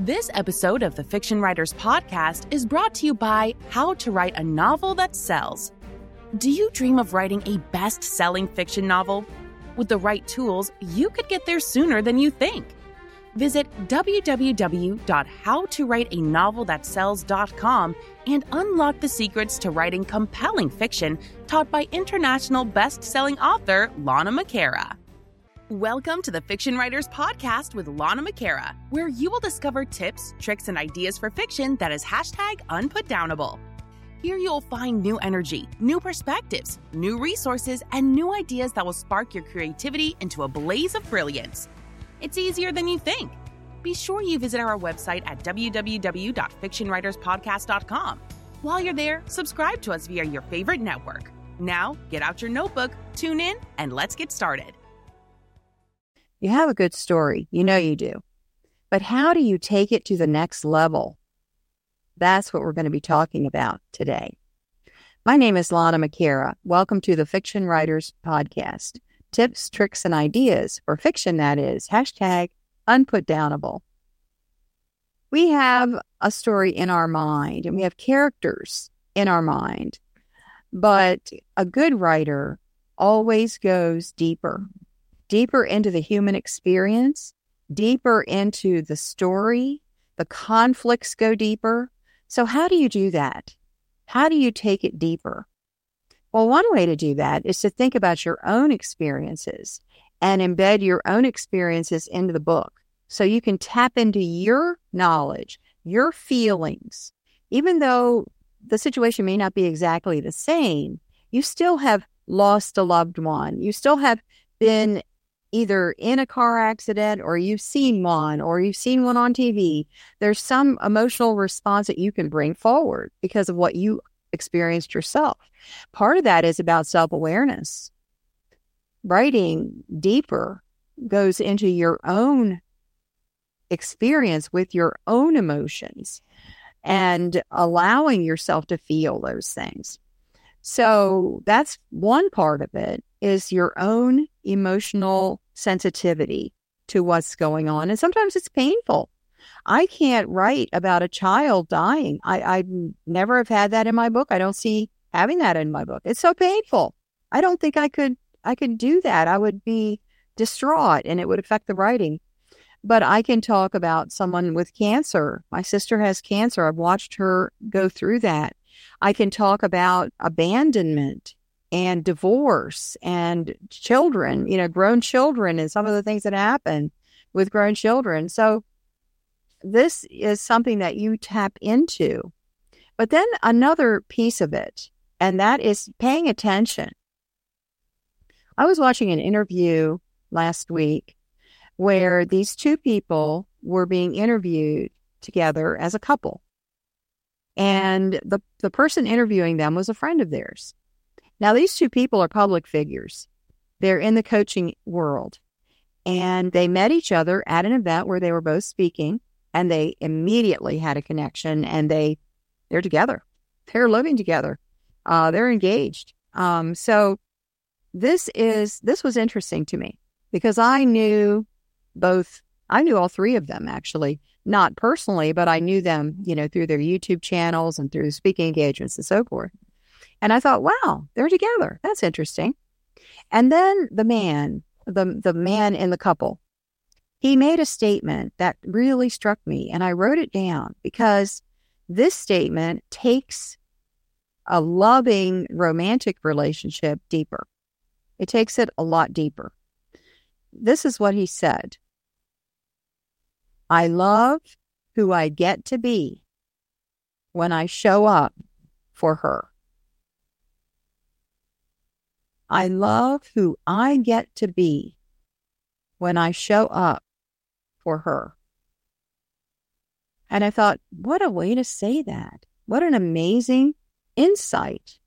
This episode of the Fiction Writers Podcast is brought to you by How to Write a Novel That Sells. Do you dream of writing a best selling fiction novel? With the right tools, you could get there sooner than you think. Visit www.howtowriteanovelthatsells.com and unlock the secrets to writing compelling fiction taught by international best-selling author Lana McAra. Welcome to the Fiction Writers Podcast with Lana McAra, where you will discover tips, tricks, and ideas for fiction that is hashtag unputdownable. Here you'll find new energy, new perspectives, new resources, and new ideas that will spark your creativity into a blaze of brilliance. It's easier than you think. Be sure you visit our website at www.fictionwriterspodcast.com. While you're there, subscribe to us via your favorite network. Now, get out your notebook, tune in, and let's get started. You have a good story. You know you do. But how do you take it to the next level? That's what we're going to be talking about today. My name is Lana McAra. Welcome to the Fiction Writers Podcast tips, tricks, and ideas for fiction that is. Hashtag unputdownable. We have a story in our mind and we have characters in our mind, but a good writer always goes deeper, deeper into the human experience, deeper into the story. The conflicts go deeper. So, how do you do that? How do you take it deeper? Well, one way to do that is to think about your own experiences and embed your own experiences into the book. So you can tap into your knowledge, your feelings. Even though the situation may not be exactly the same, you still have lost a loved one. You still have been either in a car accident or you've seen one or you've seen one on TV. There's some emotional response that you can bring forward because of what you experienced yourself. Part of that is about self awareness. Writing deeper goes into your own experience with your own emotions and allowing yourself to feel those things. So that's one part of it is your own emotional sensitivity to what's going on. And sometimes it's painful. I can't write about a child dying. I, I never have had that in my book. I don't see having that in my book. It's so painful. I don't think I could I could do that. I would be distraught and it would affect the writing. But I can talk about someone with cancer. My sister has cancer. I've watched her go through that. I can talk about abandonment and divorce and children, you know, grown children and some of the things that happen with grown children. So this is something that you tap into. But then another piece of it, and that is paying attention. I was watching an interview last week where these two people were being interviewed together as a couple. And the, the person interviewing them was a friend of theirs. Now, these two people are public figures. They're in the coaching world. And they met each other at an event where they were both speaking and they immediately had a connection and they they're together. They're living together. Uh, they're engaged. Um, so this is this was interesting to me because i knew both i knew all three of them actually. Not personally but i knew them you know through their youtube channels and through speaking engagements and so forth and i thought wow they're together that's interesting and then the man the the man in the couple he made a statement that really struck me, and I wrote it down because this statement takes a loving romantic relationship deeper. It takes it a lot deeper. This is what he said I love who I get to be when I show up for her. I love who I get to be when I show up for her. And I thought, what a way to say that. What an amazing insight.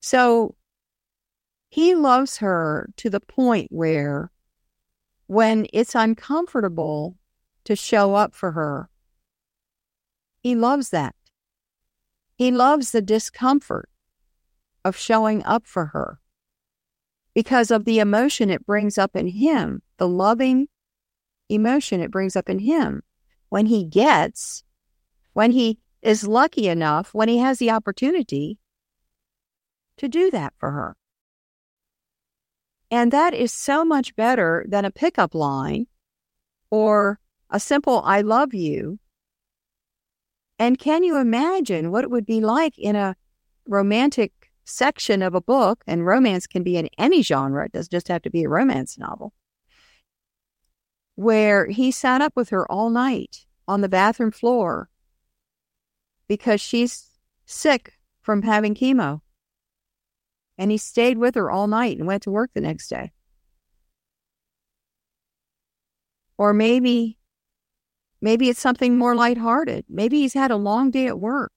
So he loves her to the point where when it's uncomfortable to show up for her, he loves that. He loves the discomfort of showing up for her because of the emotion it brings up in him, the loving emotion it brings up in him when he gets, when he is lucky enough, when he has the opportunity to do that for her. And that is so much better than a pickup line or a simple I love you. And can you imagine what it would be like in a romantic section of a book? And romance can be in any genre, it doesn't just have to be a romance novel, where he sat up with her all night on the bathroom floor because she's sick from having chemo. And he stayed with her all night and went to work the next day. Or maybe, maybe it's something more lighthearted. Maybe he's had a long day at work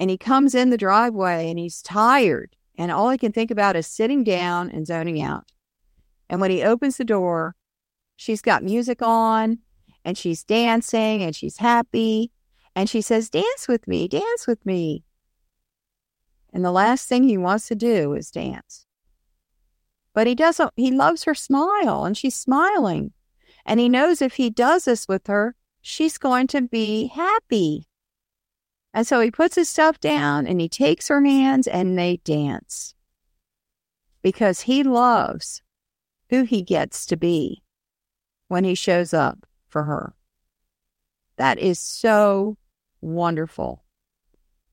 and he comes in the driveway and he's tired and all he can think about is sitting down and zoning out. And when he opens the door, she's got music on and she's dancing and she's happy. And she says, Dance with me, dance with me. And the last thing he wants to do is dance. But he doesn't, he loves her smile and she's smiling. And he knows if he does this with her, she's going to be happy. And so he puts his stuff down and he takes her hands and they dance because he loves who he gets to be when he shows up for her. That is so wonderful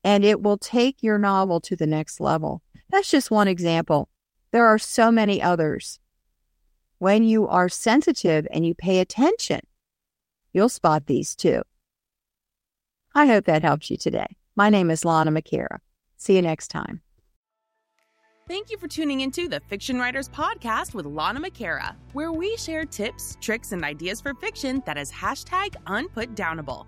and it will take your novel to the next level. That's just one example. There are so many others. When you are sensitive and you pay attention, you'll spot these too. I hope that helps you today. My name is Lana McAra. See you next time. Thank you for tuning into the Fiction Writers Podcast with Lana McAra, where we share tips, tricks, and ideas for fiction that is hashtag unputdownable.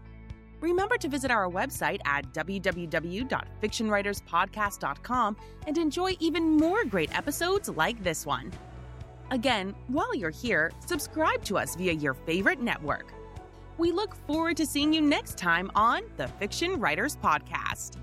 Remember to visit our website at www.fictionwriterspodcast.com and enjoy even more great episodes like this one. Again, while you're here, subscribe to us via your favorite network. We look forward to seeing you next time on the Fiction Writers Podcast.